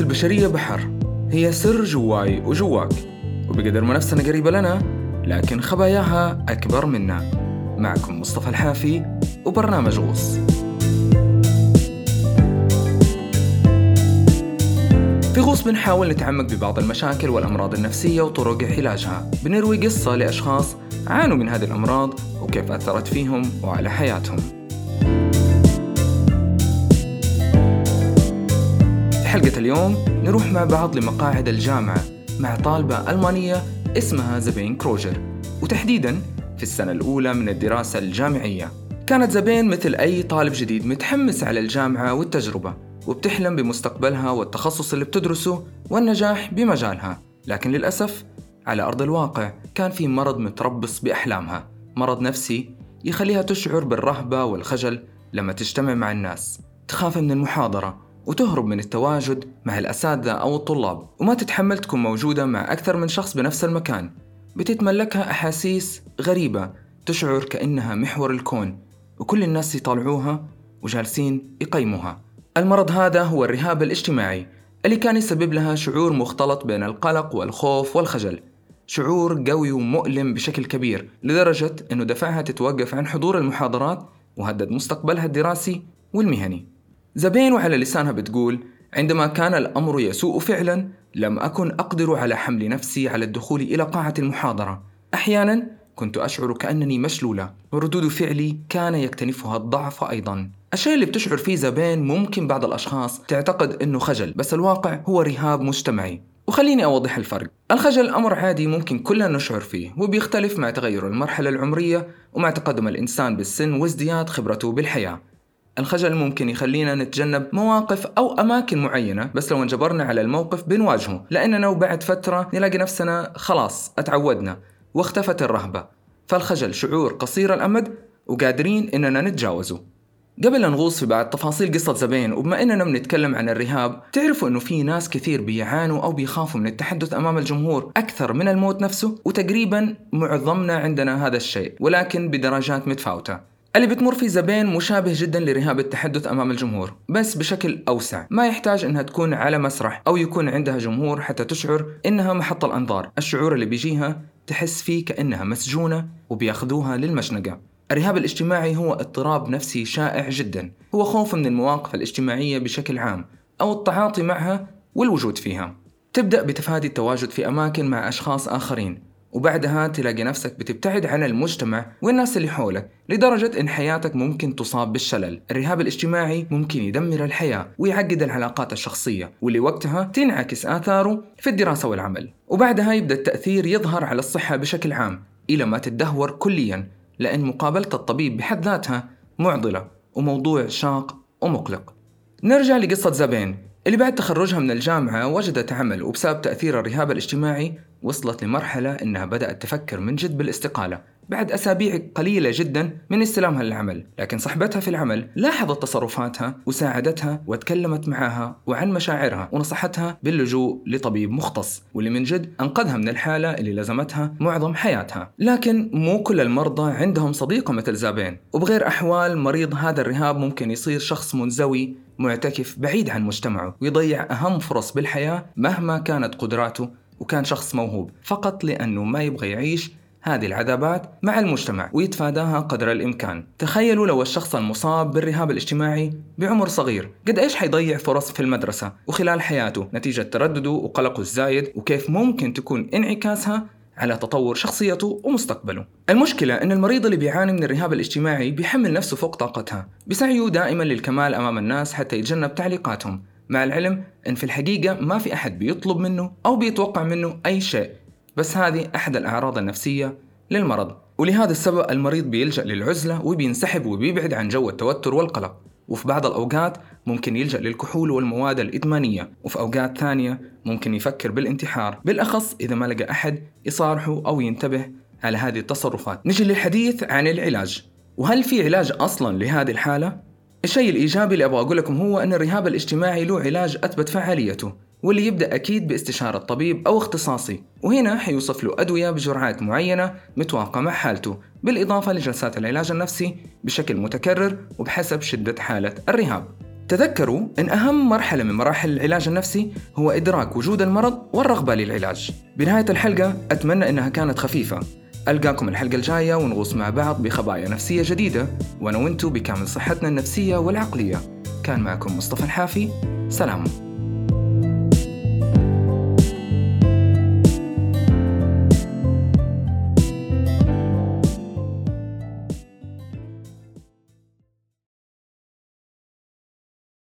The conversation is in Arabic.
البشرية بحر. هي سر جواي وجواك. وبقدر ما نفسنا قريبة لنا لكن خباياها أكبر منا. معكم مصطفى الحافي وبرنامج غوص. في غوص بنحاول نتعمق ببعض المشاكل والأمراض النفسية وطرق علاجها. بنروي قصة لأشخاص عانوا من هذه الأمراض وكيف أثرت فيهم وعلى حياتهم. حلقة اليوم نروح مع بعض لمقاعد الجامعة مع طالبة ألمانية اسمها زبين كروجر. وتحديدا في السنة الأولى من الدراسة الجامعية. كانت زبين مثل أي طالب جديد متحمس على الجامعة والتجربة وبتحلم بمستقبلها والتخصص اللي بتدرسه والنجاح بمجالها. لكن للأسف على أرض الواقع كان في مرض متربص بأحلامها مرض نفسي يخليها تشعر بالرهبة والخجل لما تجتمع مع الناس تخاف من المحاضرة وتهرب من التواجد مع الأساتذة أو الطلاب وما تتحمل تكون موجودة مع أكثر من شخص بنفس المكان. بتتملكها أحاسيس غريبة تشعر كأنها محور الكون وكل الناس يطالعوها وجالسين يقيموها. المرض هذا هو الرهاب الاجتماعي اللي كان يسبب لها شعور مختلط بين القلق والخوف والخجل. شعور قوي ومؤلم بشكل كبير لدرجة أنه دفعها تتوقف عن حضور المحاضرات وهدد مستقبلها الدراسي والمهني. زبين وعلى لسانها بتقول عندما كان الأمر يسوء فعلا لم أكن أقدر على حمل نفسي على الدخول إلى قاعة المحاضرة. أحيانا كنت أشعر كأنني مشلولة. وردود فعلي كان يكتنفها الضعف أيضا. الشيء اللي بتشعر فيه زبين ممكن بعض الأشخاص تعتقد أنه خجل بس الواقع هو رهاب مجتمعي. وخليني أوضح الفرق. الخجل أمر عادي ممكن كلنا نشعر فيه وبيختلف مع تغير المرحلة العمرية ومع تقدم الإنسان بالسن وازدياد خبرته بالحياة. الخجل ممكن يخلينا نتجنب مواقف أو أماكن معينة بس لو انجبرنا على الموقف بنواجهه لأننا وبعد فترة نلاقي نفسنا خلاص أتعودنا واختفت الرهبة. فالخجل شعور قصير الأمد وقادرين إننا نتجاوزه. قبل أن نغوص في بعض تفاصيل قصة زبين وبما إننا بنتكلم عن الرهاب تعرفوا إنه في ناس كثير بيعانوا أو بيخافوا من التحدث أمام الجمهور أكثر من الموت نفسه وتقريبا معظمنا عندنا هذا الشيء ولكن بدرجات متفاوتة. اللي بتمر فيه زبين مشابه جدا لرهاب التحدث أمام الجمهور بس بشكل أوسع. ما يحتاج إنها تكون على مسرح أو يكون عندها جمهور حتى تشعر إنها محط الأنظار. الشعور اللي بيجيها تحس فيه كأنها مسجونة وبياخذوها للمشنقة. الرهاب الاجتماعي هو اضطراب نفسي شائع جدا. هو خوف من المواقف الاجتماعية بشكل عام أو التعاطي معها والوجود فيها. تبدأ بتفادي التواجد في أماكن مع أشخاص آخرين. وبعدها تلاقي نفسك بتبتعد عن المجتمع والناس اللي حولك لدرجة إن حياتك ممكن تصاب بالشلل. الرهاب الاجتماعي ممكن يدمر الحياة ويعقد العلاقات الشخصية واللي وقتها تنعكس آثاره في الدراسة والعمل. وبعدها يبدأ التأثير يظهر على الصحة بشكل عام إلى ما تدهور كليا لأن مقابلة الطبيب بحد ذاتها معضلة وموضوع شاق ومقلق. نرجع لقصة زبين اللي بعد تخرجها من الجامعة وجدت عمل وبسبب تأثير الرهاب الاجتماعي وصلت لمرحلة إنها بدأت تفكر من جد بالاستقالة. بعد أسابيع قليلة جدا من استلامها للعمل لكن صاحبتها في العمل لاحظت تصرفاتها وساعدتها وتكلمت معها وعن مشاعرها ونصحتها باللجوء لطبيب مختص واللي من جد أنقذها من الحالة اللي لزمتها معظم حياتها. لكن مو كل المرضى عندهم صديقة مثل زابين. وبغير أحوال مريض هذا الرهاب ممكن يصير شخص منزوي معتكف بعيد عن مجتمعه ويضيع أهم فرص بالحياة مهما كانت قدراته وكان شخص موهوب فقط لأنه ما يبغى يعيش هذه العذابات مع المجتمع ويتفاداها قدر الإمكان. تخيلوا لو الشخص المصاب بالرهاب الاجتماعي بعمر صغير قد إيش حيضيع فرص في المدرسة وخلال حياته؟ نتيجة تردده وقلقه الزايد وكيف ممكن تكون انعكاسها على تطور شخصيته ومستقبله. المشكلة أن المريض اللي بيعاني من الرهاب الاجتماعي بيحمل نفسه فوق طاقتها، بسعيه دائما للكمال أمام الناس حتى يتجنب تعليقاتهم، مع العلم أن في الحقيقة ما في أحد بيطلب منه أو بيتوقع منه أي شيء. بس هذه أحد الأعراض النفسية للمرض. ولهذا السبب المريض بيلجأ للعزلة وبينسحب وبيبعد عن جو التوتر والقلق. وفي بعض الأوقات ممكن يلجأ للكحول والمواد الإدمانية. وفي أوقات ثانية ممكن يفكر بالانتحار. بالأخص إذا ما لقى أحد يصارحه أو ينتبه على هذه التصرفات. نجي للحديث عن العلاج. وهل في علاج أصلا لهذه الحالة؟ الشيء الإيجابي اللي أبغى أقول لكم هو أن الرهاب الاجتماعي له علاج أثبت فعاليته واللي يبدأ أكيد باستشارة طبيب أو اختصاصي وهنا حيوصف له أدوية بجرعات معينة متوافقة مع حالته بالإضافة لجلسات العلاج النفسي بشكل متكرر وبحسب شدة حالة الرهاب. تذكروا أن أهم مرحلة من مراحل العلاج النفسي هو إدراك وجود المرض والرغبة للعلاج. بنهاية الحلقة أتمنى أنها كانت خفيفة. ألقاكم الحلقة الجاية ونغوص مع بعض بخبايا نفسية جديدة. وأنا وأنتو بكامل صحتنا النفسية والعقلية. كان معكم مصطفى الحافي. سلام.